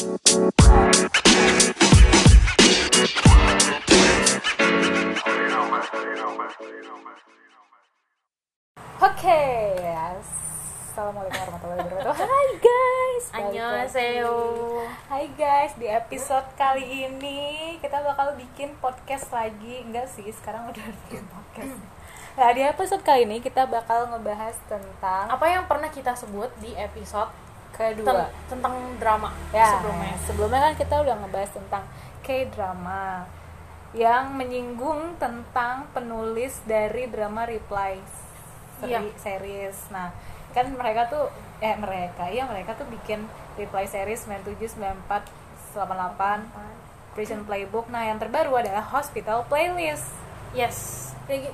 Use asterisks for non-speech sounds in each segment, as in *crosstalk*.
Oke, assalamualaikum warahmatullahi wabarakatuh. Hai guys, Annyeonghaseyo. Hai guys, di episode kali ini kita bakal bikin podcast lagi. Enggak sih, sekarang udah bikin podcast. Nah, di episode kali ini kita bakal ngebahas tentang Apa yang pernah kita sebut di episode kedua. ten- tentang drama Ya, sebelumnya? sebelumnya kan kita udah ngebahas tentang K-drama yang menyinggung tentang penulis dari drama Reply seri- Iya. series. Nah, kan mereka tuh eh mereka ya mereka tuh bikin Reply series 97, 94, 88, Prison Playbook. Nah, yang terbaru adalah Hospital Playlist. Yes.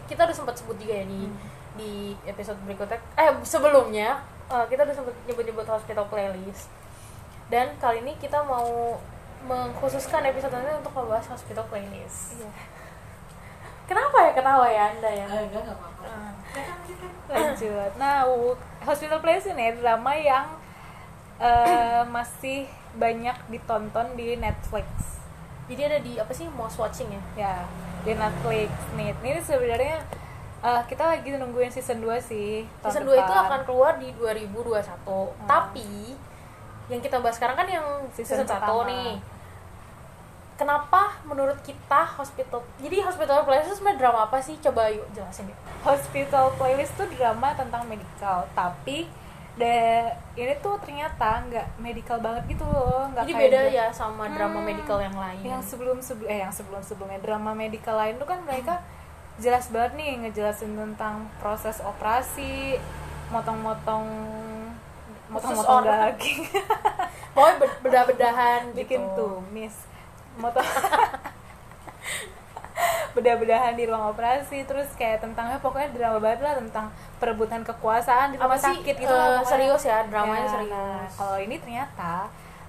Kita udah sempat sebut juga ya di Hmm. di episode berikutnya. Eh sebelumnya eh, kita udah sempat nyebut-nyebut hospital playlist. Dan kali ini kita mau mengkhususkan episode ini untuk membahas hospital playlist. Iya. Kenapa ya ketawa ya anda ya? enggak enggak apa-apa Ah. lanjut nah Hospital Playlist ini drama yang eh, *clears throat* masih banyak ditonton di Netflix Jadi ada di apa sih most watching ya? ya di Netflix nih ini sebenarnya eh, kita lagi nungguin season 2 sih Season 2 itu akan keluar di 2021. Hmm. Tapi yang kita bahas sekarang kan yang Season season, 1 pertama. nih. Kenapa menurut kita hospital Jadi hospital playlist itu sebenarnya drama apa sih? Coba yuk jelasin yuk. Hospital Playlist tuh drama tentang medical tapi de ini tuh ternyata nggak medical banget gitu loh nggak Jadi kayak beda ya sama drama Hmm. medical yang lain. yang sebelum sebelum eh yang sebelum sebelumnya drama medical lain tuh kan mereka *clears throat* jelas banget nih ngejelasin tentang proses operasi motong-motong motong-motong daging *laughs* Pokoknya bed- bedah-bedahan bikin gitu. tumis motong *laughs* bedah-bedahan di ruang operasi terus kayak tentangnya pokoknya drama banget lah tentang perebutan kekuasaan di rumah Apa sih, sakit gitu eh, lah pokoknya. serius ya, dramanya Ya, serius. nah, kalau ini ternyata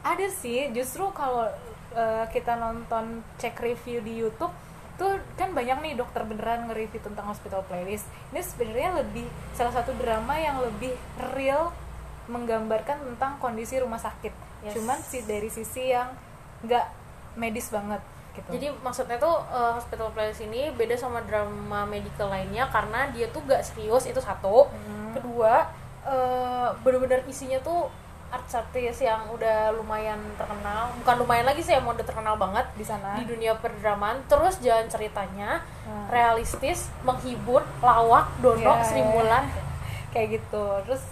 ada sih justru kalau eh, kita nonton cek review di YouTube tuh kan banyak nih dokter beneran nge-review tentang hospital playlist ini sebenarnya lebih salah satu drama yang lebih real menggambarkan tentang kondisi rumah sakit Yes. cuman sih dari sisi yang nggak medis banget gitu Jadi maksudnya tuh eh, hospital playlist ini beda sama drama medical lainnya karena dia tuh gak serius itu satu. Hmm. Kedua eh, bener-bener isinya tuh artis-artis yang udah lumayan terkenal, bukan lumayan lagi sih yang udah terkenal banget di sana di dunia perdramaan. Terus jalan ceritanya Hmm. realistis, menghibur, lawak, dono, Ya, Sri ya. Mulan. *laughs* kayak gitu terus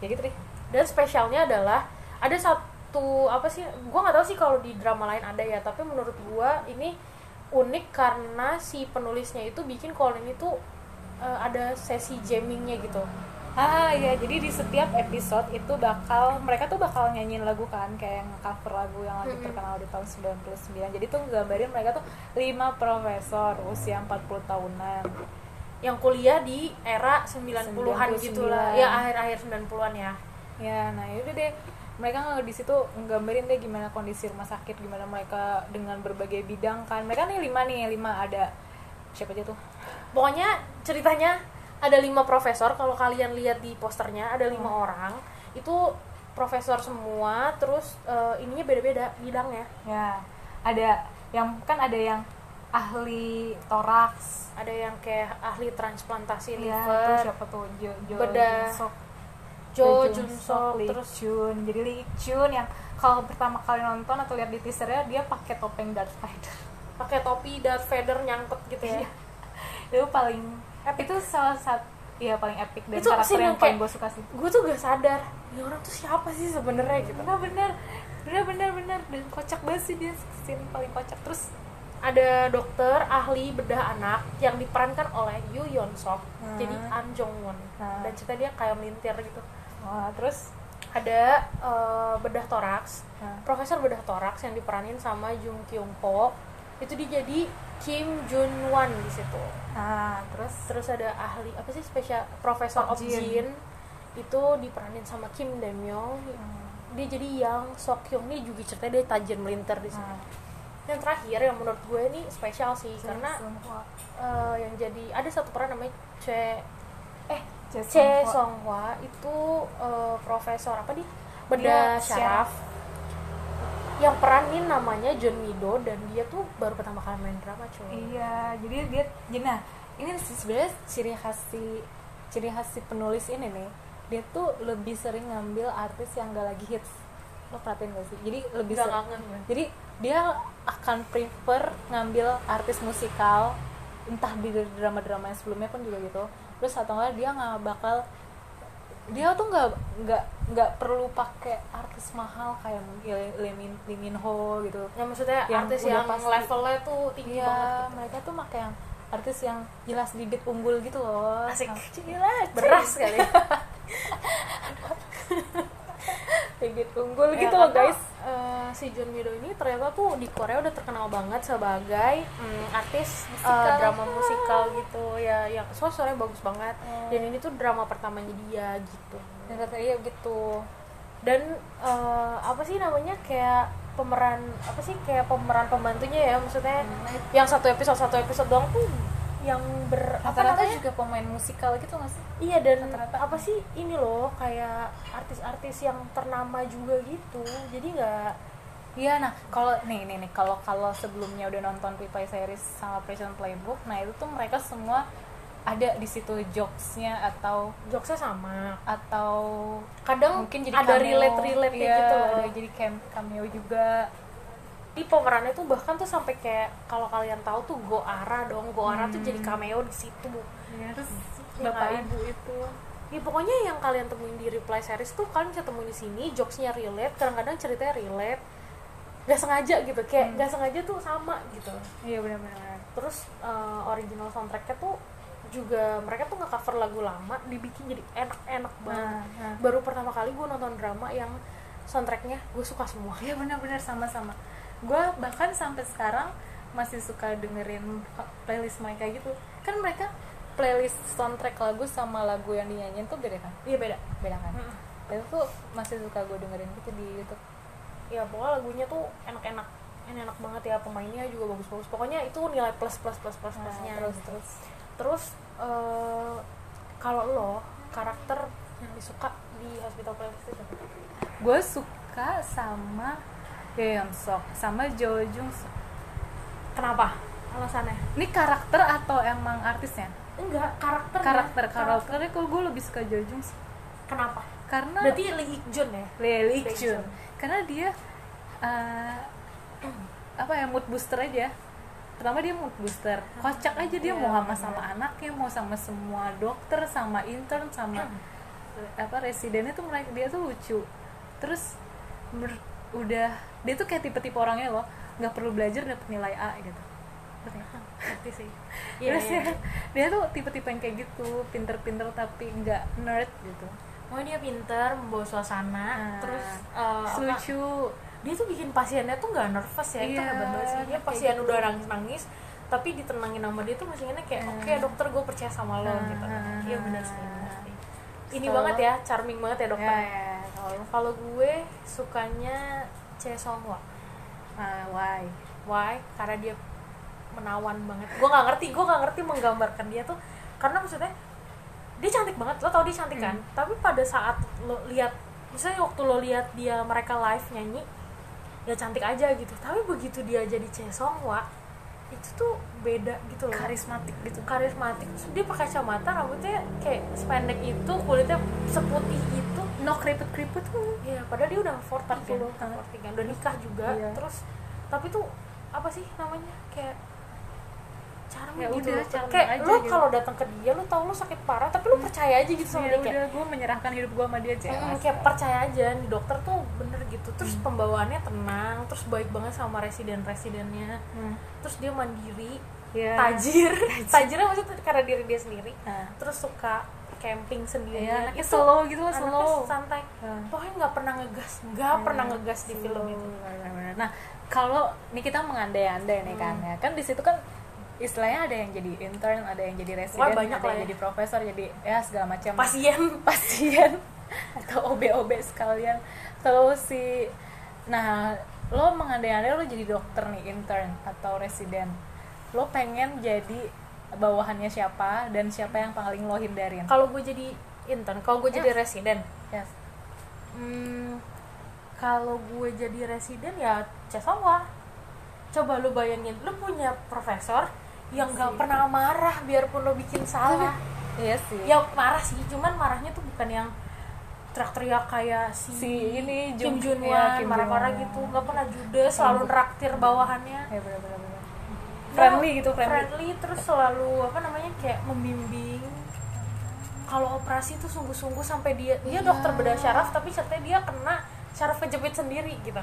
ya gitu deh Dan spesialnya adalah ada satu apa sih? Gua nggak tahu sih kalau di drama lain ada ya, tapi menurut gua ini unik karena si penulisnya itu bikin kalau ini tuh eh, ada sesi jammingnya gitu. Ah ya, jadi di setiap episode itu bakal mereka tuh bakal nyanyiin lagu kan kayak yang cover lagu yang lagi terkenal di tahun 99. Jadi tuh nggambarin mereka tuh lima profesor usia 40 tahunan. Yang kuliah di era 90-an 99. gitu lah. Ya akhir-akhir 90-an ya. Ya, nah yaudah deh mereka nge- di situ nggambarin deh gimana kondisi rumah sakit, gimana mereka dengan berbagai bidang kan. Mereka nih lima nih, lima ada siapa aja tuh? Pokoknya ceritanya ada lima profesor kalau kalian lihat di posternya ada lima orang itu profesor semua terus eh, ininya beda-beda bidangnya Ya, ada yang kan ada yang ahli toraks, ada yang kayak ahli transplantasi Iya, liver siapa tuh Jo Jo Bedah. Jun-sok. Jo Junsok terus Chun. Jadi Lee Chun yang kalau pertama kali nonton atau lihat di teasernya dia pakai topeng Darth Vader. pakai topi Darth Vader nyangkut gitu ya Iya. itu paling itu salah satu iya paling epic dan Itu karakter yang paling gue suka sih. gue tuh gak sadar ini orang tuh siapa sih sebenarnya? Gitu. Bener bener bener bener bener dan kocak banget sih dia scene paling kocak. Terus ada dokter ahli bedah anak yang diperankan oleh Yu Yeon Sok Hmm. jadi An Jong Won Hmm. dan cerita dia kayak melintir gitu. Wah terus? Ada eh, bedah toraks. Nah, profesor bedah toraks yang diperanin sama Jung Kyung Ho. Itu dia jadi Kim Jun Wan di situ. Nah terus? Terus ada ahli apa sih spesial profesor of Jin. Jin. Itu diperanin sama Kim Daemyong dia jadi yang Sok Hyung ini juga ceritanya dia tajam melintir di sini nah, yang terakhir yang menurut gue ini spesial sih karena Semua. eh, yang jadi ada satu peran namanya Che eh Hwa. Song Hwa. Itu eh, profesor apa dia bedah syaraf. Yang peranin namanya John Mido dan dia tuh baru pertama kali main drama cuy iya jadi dia jadi nah ini sebenarnya ciri khas si ciri khas si penulis ini nih dia tuh lebih sering ngambil artis yang gak lagi hits. Lo perhatiin gak sih? Jadi lebih ser- kangen gue. jadi dia akan prefer ngambil artis musikal entah di drama-drama yang sebelumnya pun juga gitu. Terus atau enggak dia nggak bakal dia tuh nggak nggak nggak perlu pakai artis mahal kayak mungkin Lee Min, Lee Min Ho gitu ya maksudnya Yang artis yang pasti. levelnya tuh tinggi Iya, banget gitu. mereka tuh pakai yang artis yang jelas bibit unggul gitu loh. Asik. Nah, Jelas, beras kali *laughs* bibit unggul Ya, gitu loh, guys. Si John Mido ini ternyata tuh di Korea udah terkenal banget sebagai mm, artis eh, Musikal. drama musikal gitu ya yang so suaranya bagus banget Hmm. dan ini tuh drama pertamanya dia gitu Dan kata iya gitu. dan eh, apa sih namanya kayak pemeran apa sih kayak pemeran pembantunya ya maksudnya yang satu episode satu episode doang tuh yang ber apa Rata-rata juga pemain musikal gitu gak sih? iya dan rata-rata. apa sih ini loh kayak artis-artis yang ternama juga gitu jadi nggak Iya, nah kalau nih nih nih kalau kalau sebelumnya udah nonton Pipay series sama Prison Playbook, nah itu tuh mereka semua ada di situ jokesnya atau jokesnya sama. atau kadang mungkin jadi ada cameo. relate relate Iya, gitu loh. ada jadi cam- cameo juga. Di pemerannya tuh bahkan tuh sampai kayak kalau kalian tahu tuh Go Ara dong. Go Ara tuh Hmm. jadi cameo di situ. Ya, terus Ya bapak kan? ibu itu. Ya pokoknya yang kalian temuin di reply series tuh kalian bisa temuin di sini jokesnya relate kadang-kadang ceritanya relate nggak sengaja gitu kayak Hmm. nggak sengaja tuh sama gitu iya benar-benar terus eh, original soundtracknya tuh juga mereka tuh nggak cover lagu lama dibikin jadi enak-enak banget nah, nah. baru pertama kali gue nonton drama yang soundtracknya gue suka semua Iya benar-benar sama-sama. Gue bahkan sampai sekarang masih suka dengerin playlist mereka gitu. Kan mereka playlist soundtrack lagu sama lagu yang dinyanyiin tuh beda kan? iya beda Beda kan? Mm-mm. Itu tuh masih suka gue dengerin gitu di YouTube. Ya pokoknya lagunya tuh enak-enak enak banget ya pemainnya juga bagus-bagus pokoknya itu nilai plus plus plus plus Nah, plusnya terus gitu. terus. terus eh, kalau lo karakter yang disuka di Hospital Playlist itu Gue suka sama Yeon Sok sama Jo Jung Suk. kenapa alasannya Ini karakter atau emang artisnya? enggak karakter Karakter karakternya kok gue lebih suka Jo Jung Suk. kenapa Karena berarti Lee Ik Jun ya? Lee Lee Ik Ik-jun. Jun karena dia eh, apa ya mood booster aja. Pertama dia mood booster. Kocak aja dia Iya, mau sama sama anaknya mau sama semua dokter sama intern sama *clears throat* apa residennya tuh mereka dia tuh lucu. Terus ber- udah dia tuh kayak tipe-tipe orangnya loh. Nggak perlu belajar dapet nilai A gitu. Ngerti? Ngerti sih. *laughs* Iya, terus iya. ya, dia tuh tipe-tipe yang kayak gitu pinter-pinter tapi nggak nerd gitu oh dia pinter membawa suasana Nah, terus eh, Terus apa, lucu dia tuh bikin pasiennya tuh nggak nervous ya itu Iya, hebat banget sih. Dia pasien gitu. udah nangis nangis tapi ditenangin sama dia tuh masihnya kayak Hmm. oke dokter gue percaya sama lo Hmm, gitu. hmm, iya benar sih ini banget ya charming banget ya dokter. Ya, ya, kalau kalau gue sukanya Che Song Hwa ah, why? Why? Karena dia menawan banget. Gue nggak ngerti gue nggak ngerti menggambarkan dia tuh karena maksudnya dia cantik banget lo tau dia cantik kan? Tapi pada saat lo lihat misalnya waktu lo lihat dia mereka live nyanyi ya cantik aja gitu. Tapi begitu dia jadi Chesongwa itu tuh beda gitu loh. Karismatik gitu. Karismatik. Terus dia pakai kacamata rambutnya kayak sependek itu kulitnya seputih itu. No keriput keriput tuh. Ya padahal dia udah 40 kan loh. 40 kan udah nikah juga. Iya. terus tapi tuh apa sih namanya? Kayak charming Ya gitu udah, kayak aja lo gitu. kalau datang ke dia lo tau lo sakit parah tapi lo percaya aja gitu sama ya dia kayak udah gue menyerahkan hidup gue sama dia aja "Mm, kayak percaya aja nih dokter tuh bener gitu. Terus Hmm. pembawaannya tenang terus baik banget sama residen residennya hmm. terus dia mandiri ya. *laughs* tajir. Tajirnya maksudnya karena diri dia sendiri. Nah. terus suka camping sendiri. Ya anaknya slow gitu loh slow. santai. Hmm. pokoknya nggak pernah ngegas nggak Ya, pernah ngegas di film itu. nah kalau ini kita mengandai-andai nih kan Hmm. ya. Kan di situ kan istilahnya ada yang jadi intern ada yang jadi residen Wah, banyak ada yang ya. jadi profesor jadi ya segala macam. Pasien. *laughs* Pasien. Atau OB-OB sekalian. Kalau si nah lo mengandai-andai lo jadi dokter nih intern atau residen lo pengen jadi bawahannya siapa dan siapa yang paling lo hindarin? Kalau gue jadi intern kalau gue jadi Yes. residen yes. Hmm, kalau gue jadi residen ya Cesawa coba lu bayangin lu punya profesor yang nggak Sih. pernah marah biarpun lo bikin salah. *laughs* Iya sih. Ya marah sih cuman marahnya tuh bukan yang teriak-teriak kayak si, Si ini, Kim Jun iya, Wan Kim marah-marah gitu. Nggak pernah judes selalu neraktir bawahannya. Ya benar-benar benar. Ya, friendly gitu friendly, friendly terus selalu apa namanya kayak membimbing. Kalau operasi tuh sungguh-sungguh sampai dia dia Iya. dokter bedah syaraf tapi ceritanya dia kena syaraf kejepit sendiri gitu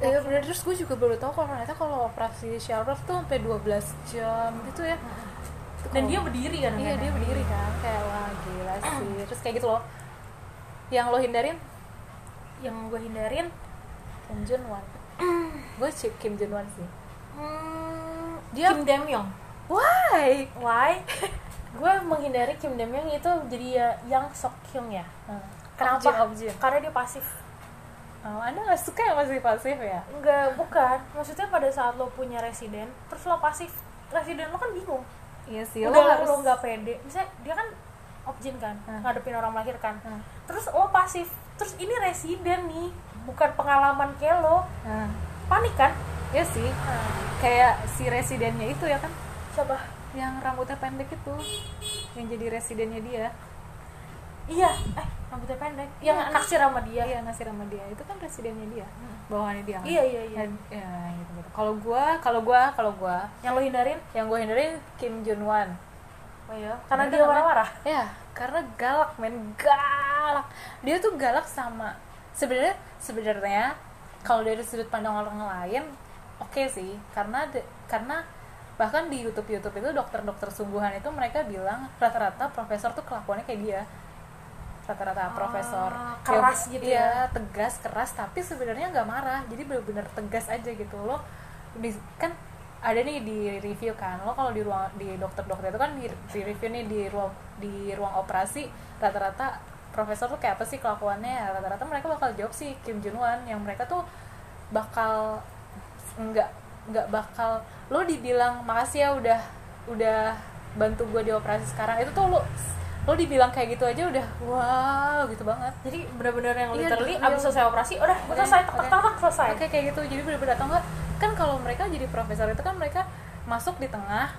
Iya benar terus gue juga baru tahu kalau ternyata kalau operasi syaraf tuh sampai 12 jam gitu ya. dan dia berdiri kan Iya dia berdiri kan kayak wah gila sih. Terus kayak gitu loh. Yang lo hindarin yang gue hindarin Kim Jun Wan. gue chip Kim Jun Wan sih. hmm, Dia- Kim Daemyong Why? why *laughs* gue menghindari Kim Daemyong itu jadi ya yang Sok Hyung ya kenapa Objin, objin. karena dia pasif Oh, anda gak suka yang masih pasif ya? enggak bukan maksudnya pada saat lo punya residen terus lo pasif residen lo kan bingung Iya sih. udah lo harus lo nggak pede misalnya dia kan objin kan Hmm. ngadepin orang melahirkan Hmm. terus lo pasif terus ini residen nih bukan pengalaman kayak lo Nah, panik kan iya sih. Kayak si residennya itu ya kan? siapa Yang rambutnya pendek itu. Yang jadi residennya dia. iya eh rambutnya pendek yang Iya. naksir sama dia Iya nasir sama dia. Itu kan residennya dia. Bawahannya dia iya iya iya Dan, ya gitu gitu. Kalau gua, kalau gua, kalau gua, yang lo hindarin yang gua hindarin Kim Jun Wan. oh iya karena dia marah-marah Ya, karena galak men, galak. Dia tuh galak sama sebenarnya sebenarnya kalau dari sudut pandang orang lain oke sih, karena de- karena bahkan di YouTube YouTube itu dokter-dokter sungguhan itu mereka bilang rata-rata profesor tuh kelakuannya kayak dia rata-rata Ah, profesor. keras gitu iya, ya. tegas keras tapi sebenarnya nggak marah. Jadi bener-bener tegas aja gitu lo di, kan ada nih di review kan lo kalau di ruang di dokter-dokter itu kan di, di review nih di ruang di ruang operasi rata-rata profesor tuh kayak apa sih kelakuannya? Ya, rata-rata mereka bakal jawab sih Kim Jun Wan yang mereka tuh bakal nggak nggak bakal lo dibilang makasih ya udah udah bantu gue di operasi sekarang. Itu tuh lo lo dibilang kayak gitu aja udah wow gitu banget. Jadi benar-benar yang Iya, literally real. abis selesai operasi udah Oke, selesai tak oke. tak tak selesai. Oke kayak gitu. Jadi bener-bener atau enggak kan kalau mereka jadi profesor itu kan mereka masuk di tengah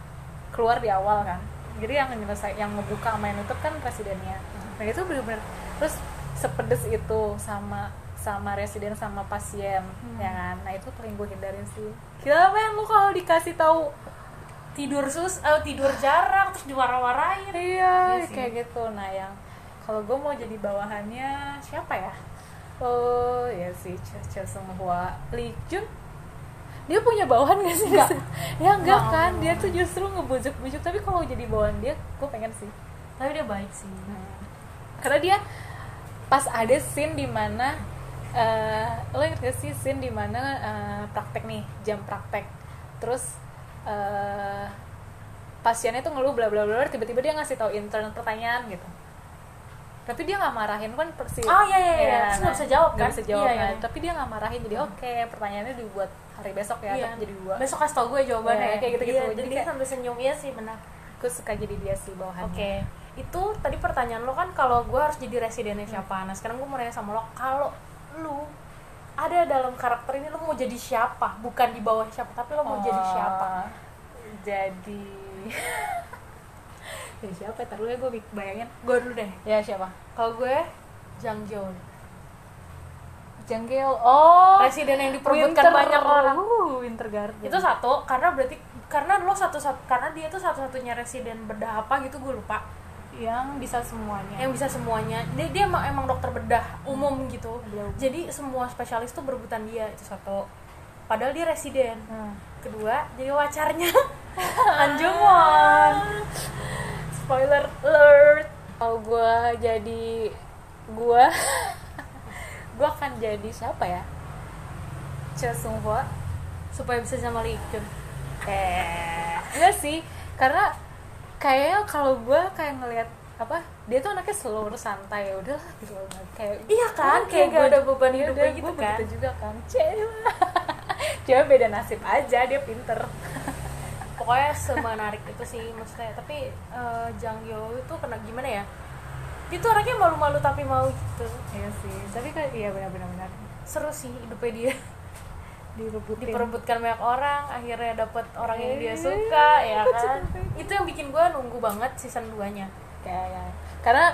keluar di awal kan. Jadi yang nyelesai yang ngebuka main nutup kan presidennya. Nah itu bener-bener terus sepedes itu sama sama residen sama pasien Hmm. ya kan. Nah itu paling gue hindarin sih. Gila men lu kalau dikasih tahu tidur sus eh, tidur jarang terus dimarah-marahin iya Iya kayak gitu. Nah yang kalau gue mau jadi bawahannya siapa ya? Oh ya sih Sung Hwa Lee Jun dia punya bawahan gak sih? Enggak. *laughs* ya enggak Enggak. kan? dia tuh justru ngebujuk-bujuk. Tapi kalau jadi bawahan dia gue pengen sih. Tapi dia baik sih. Karena dia pas ada scene di mana eh, lo inget gak sih scene di mana eh, praktek nih jam praktek. Terus eh, pasiennya tuh ngeluh bla bla bla tiba-tiba dia ngasih tahu intern pertanyaan gitu tapi dia nggak marahin kan persi Oh, iya, iya, iya. Terus nggak bisa jawab, kan? bisa jawab Iya, kan. iya. tapi dia nggak marahin jadi oke pertanyaannya dibuat hari besok ya Iya. jadi dua besok kasih tau gue jawabannya Iya, kayak gitu-gitu. Iya, Jadi dia kayak- sambil senyum iya sih benar aku suka jadi dia sih bawahannya Oke, itu tadi pertanyaan lo kan kalau gue harus jadi residennya siapa? Nah sekarang gue mau nanya sama lo, kalau lu ada dalam karakter ini lo mau jadi siapa? Bukan di bawah siapa, tapi lo mau jadi Oh, siapa? jadi. Jadi *laughs* siapa? Taruh ya gue bayangin. Gue dulu deh. ya siapa? Kalau gue Jang Jeon, Janggil oh presiden yang diperebutkan Winter- banyak orang. uh, Winter Garden. Itu satu, karena berarti karena lo satu satu karena dia tuh satu-satunya residen bedah apa gitu gue lupa yang bisa semuanya. Yang bisa semuanya. Dia dia emang, emang dokter bedah umum gitu. Jadi semua spesialis tuh berebutan dia itu satu. Padahal dia residen. Hmm. kedua jadi wacarnya. *laughs* Anjungan spoiler alert. Kalau gue jadi gue *laughs* gue akan jadi siapa ya? Cho Sung Hwa supaya bisa sama Lee Kyun. Eh enggak sih. Karena kayaknya kalau gue kayak ngelihat apa dia tuh anaknya slow santai ya udahlah gitu kayak Iya kan, "Oh, kayak gak ada beban iya hidupnya udah, gitu gua kan." begitu juga kan. Cewek *laughs* cewek beda nasib aja dia pinter. *laughs* Pokoknya semenarik itu sih maksudnya. Tapi eh, Jang Yo itu kena gimana ya? Itu orangnya malu-malu tapi mau gitu. Iya sih tapi kan iya benar-benar benar. Seru sih hidupnya dia *laughs* direbutin diperebutkan banyak orang akhirnya dapet orang yang dia Iya, suka ya aku kan? itu. Yang bikin gue nunggu banget season 2 nya kayak ya. karena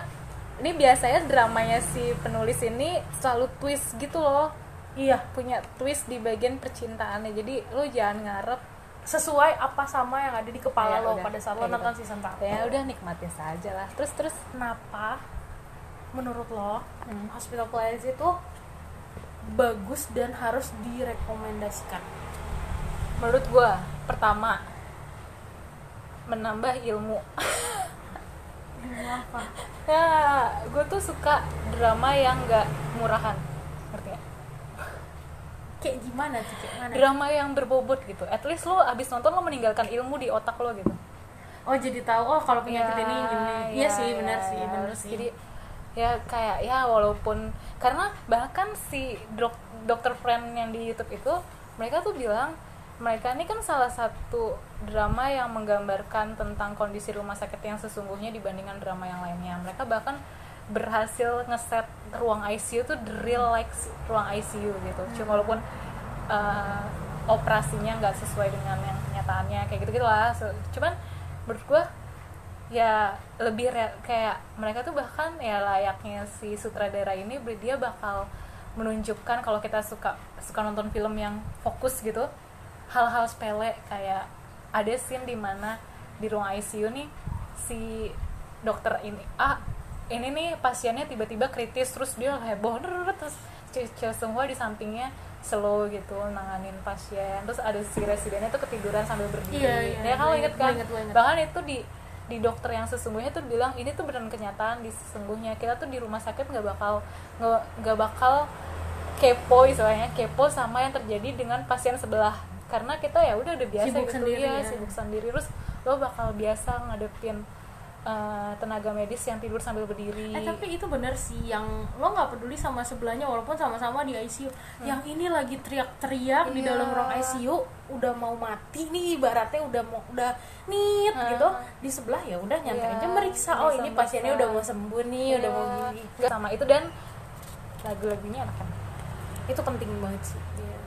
ini biasanya dramanya si penulis ini selalu twist gitu loh. Iya. Punya twist di bagian percintaannya. Jadi lo jangan ngarep sesuai apa sama yang ada di kepala Ya lo udah, pada saat lo kayak nonton gitu. season 1 ya udah nikmatin saja lah. Terus terus. Kenapa? Menurut lo Hmm. Hospital Playlist itu bagus dan harus direkomendasikan. Menurut gua pertama menambah ilmu. Apa? *laughs* Ya gue tuh suka drama yang nggak murahan. Ngerti gak? kayak gimana sih kayak mana? Drama yang berbobot gitu. At least lo abis nonton lo meninggalkan ilmu di otak lo gitu. Oh jadi tahu oh kalau penyakit Ya, ini gini. Ya, iya sih benar ya, sih ya. benar sih. jadi ya kayak ya walaupun karena bahkan si dok dokter friend yang di YouTube itu mereka tuh bilang mereka ini kan salah satu drama yang menggambarkan tentang kondisi rumah sakit yang sesungguhnya dibandingkan drama yang lainnya. Mereka bahkan berhasil ngeset ruang ICU tuh the real like ruang ICU gitu. Cuma walaupun uh, operasinya nggak sesuai dengan yang kenyataannya kayak gitu gitulah So, cuman menurut gua ya lebih rea- kayak mereka tuh bahkan ya layaknya si sutradara ini dia bakal menunjukkan kalau kita suka suka nonton film yang fokus gitu. Hal-hal sepele kayak ada scene di mana di ruang ICU nih si dokter ini ah ini nih pasiennya tiba-tiba kritis terus dia heboh *laughs* terus cewek semua di sampingnya slow gitu nanganin pasien. Terus ada si residennya tuh ketiduran sambil berdiri. Iya, iya, ya kalau inget kan? inget, inget. bahkan itu di di dokter yang sesungguhnya tuh bilang ini tuh beneran kenyataan di sesungguhnya. Kita tuh di rumah sakit nggak bakal nggak bakal kepo istilahnya kepo sama yang terjadi dengan pasien sebelah. Karena kita ya udah udah biasa Sibuk gitu sendiri, ya, ya. sibuk sendiri. Terus lo bakal biasa ngadepin eh, tenaga medis yang tidur sambil berdiri. Eh tapi itu bener sih yang lo nggak peduli sama sebelahnya walaupun sama-sama di ICU. Yang ini lagi teriak-teriak di Hmm. Iya. dalam ruang ICU udah mau mati nih ibaratnya udah mau udah nit Hmm. gitu. Di sebelah ya udah nyantai Iya, aja meriksa oh ini pasiennya udah mau sembuh nih udah mau gini sama itu dan lagu-lagunya enak kan? Itu penting banget sih. Iya.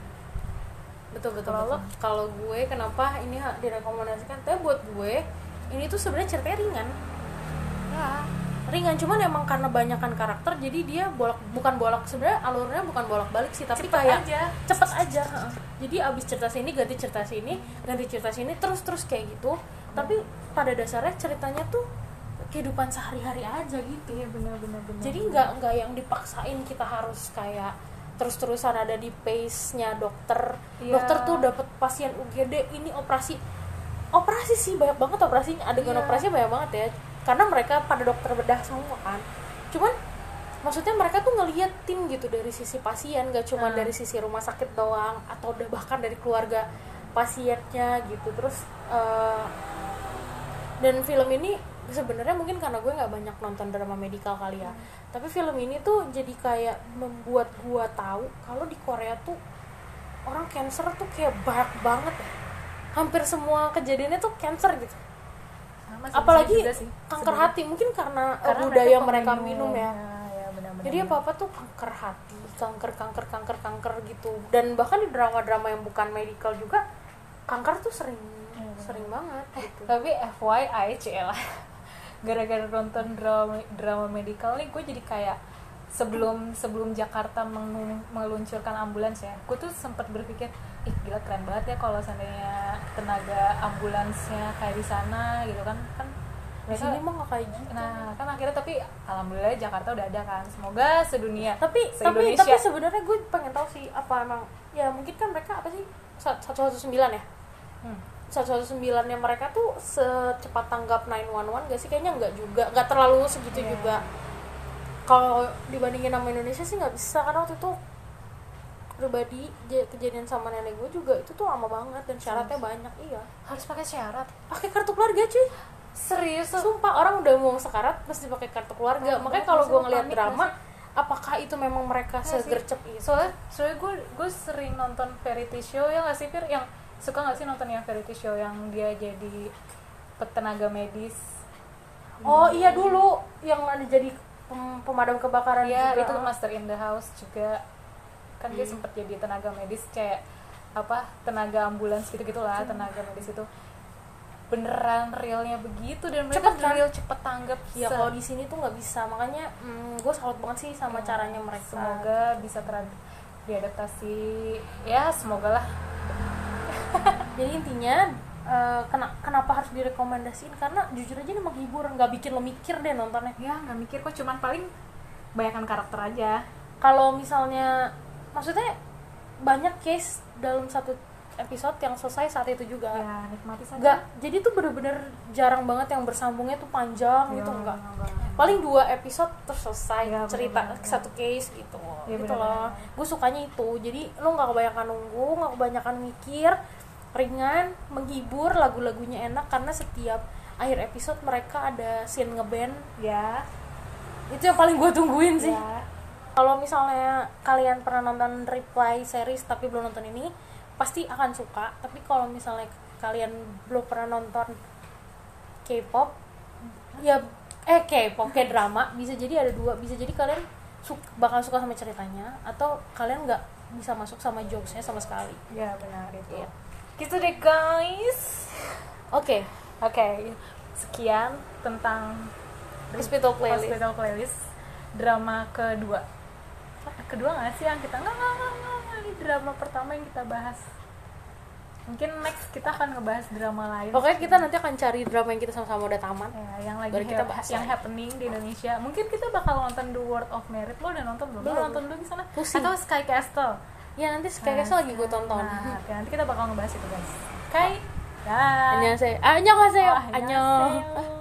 betul betul Kalau kalau gue kenapa ini direkomendasikan? Tapi buat gue ini tuh sebenarnya ceritanya ringan ya ringan cuman emang karena banyakan karakter jadi dia bolak bukan bolak sebenarnya alurnya bukan bolak balik sih tapi Cepet kayak aja. cepet aja jadi abis cerita sini ganti cerita sini ganti cerita sini terus terus kayak gitu. Tapi pada dasarnya ceritanya tuh kehidupan sehari-hari aja gitu. Iya benar benar benar. Jadi nggak nggak yang dipaksain kita harus kayak terus-terusan ada di pace-nya dokter. Iya. dokter tuh dapat pasien UGD ini operasi. Operasi sih banyak banget operasinya. Adegan Iya. operasinya banyak banget ya karena mereka pada dokter bedah semua kan. Cuman maksudnya mereka tuh ngeliatin gitu dari sisi pasien gak cuma Hmm. dari sisi rumah sakit doang atau udah bahkan dari keluarga pasiennya gitu. Terus eh, dan film ini sebenarnya mungkin karena gue nggak banyak nonton drama medikal kali ya. Tapi film ini tuh jadi kayak membuat gue tahu kalau di Korea tuh orang cancer tuh kayak banyak banget ya. Hampir semua kejadiannya tuh cancer gitu Sama sih, apalagi juga sih, kanker sebenarnya. hati mungkin karena, eh, Karena budaya mereka, peminum, minum ya ya, benar-benar. jadi apa apa tuh kanker hati kanker kanker kanker kanker gitu dan bahkan di drama drama yang bukan medical juga kanker tuh sering Hmm. sering banget gitu tapi FYI lah *laughs* gara-gara nonton drama drama medikal nih gue jadi kayak sebelum sebelum Jakarta meluncurkan ambulans ya gue tuh sempat berpikir ih gila keren banget ya kalau seandainya tenaga ambulansnya kayak di sana gitu kan kan di sini mah nggak kayak gitu nah kan akhirnya tapi alhamdulillah Jakarta udah ada kan semoga sedunia tapi tapi se-Indonesia. tapi sebenarnya gue pengen tahu sih apa emang ya mungkin kan mereka apa sih satu satu sembilan ya Hmm. satu satu sembilannya mereka tuh secepat tanggap 911 gak sih kayaknya nggak juga nggak terlalu segitu Iya. juga kalau dibandingin sama Indonesia sih nggak bisa karena waktu itu pribadi kejadian sama nenek gue juga itu tuh lama banget dan syaratnya banyak iya. Harus pakai syarat? Pakai kartu keluarga cuy. Serius? Sumpah orang udah mau sekarat mesti pakai kartu keluarga. Oh, makanya kalau gue ngeliat drama apakah itu memang mereka Nggak sih. segercep itu? Soalnya soalnya gue gue sering nonton variety show ya nggak sih Fir? Yang suka nggak sih nonton yang variety show yang dia jadi petenaga medis? Oh iya dulu yang ada jadi pem- pemadam kebakaran ya juga. itu Master in the House juga kan dia Hmm. sempet jadi tenaga medis kayak apa tenaga ambulans gitu gitulah tenaga medis itu. Beneran realnya begitu dan mereka Cepet kan? real cepet tanggap ya kalau di sini tuh nggak bisa. Makanya gue salut banget sih sama Ya, caranya mereka. semoga bisa terad diadaptasi. Ya semoga lah. *laughs* Jadi intinya eh, kena- kenapa harus direkomendasiin? Karena jujur aja ini menghibur. Nggak bikin lo mikir deh nontonnya. Ya nggak mikir. Kok cuman paling banyakkan karakter aja. Kalau misalnya maksudnya banyak case dalam satu episode yang selesai saat itu juga. Ya nikmati saja. Nggak jadi tuh bener-bener jarang banget yang bersambungnya tuh panjang Ya, gitu enggak paling dua episode terus selesai Ya, cerita bener-bener. satu case gitu. Ya, gitu loh. Bener-bener. gue sukanya itu. Jadi lo nggak kebanyakan nunggu nggak kebanyakan mikir ringan menghibur lagu-lagunya enak karena setiap akhir episode mereka ada scene ngeband. Ya itu yang paling gue tungguin sih. Ya kalau misalnya kalian pernah nonton Reply series tapi belum nonton ini pasti akan suka. Tapi kalau misalnya kalian belum pernah nonton K-pop ya eh K-pop kayak drama bisa jadi ada dua. Bisa jadi kalian su- bakal suka sama ceritanya atau kalian nggak bisa masuk sama jokesnya sama sekali. Ya benar itu. Iya. gitu deh guys. Oke. Oke sekian tentang hospital playlist. Hospital Playlist drama kedua kedua nggak sih yang kita nggak nggak nggak ini drama pertama yang kita bahas mungkin next kita akan ngebahas drama lain pokoknya kita nanti akan cari drama yang kita sama-sama udah tamat ya, yang lagi Baru kita bahas yang lagi. happening di Indonesia mungkin kita bakal nonton The World of Merit lo udah nonton belum? lo Belum. nonton dulu di sana Pusing. atau Sky Castle ya nanti kayaknya lagi gue tonton nah, oke, nanti kita bakal ngebahas itu guys Sky dah Annyeonghaseyo. Annyeonghaseyo. Oh, annyeonghaseyo.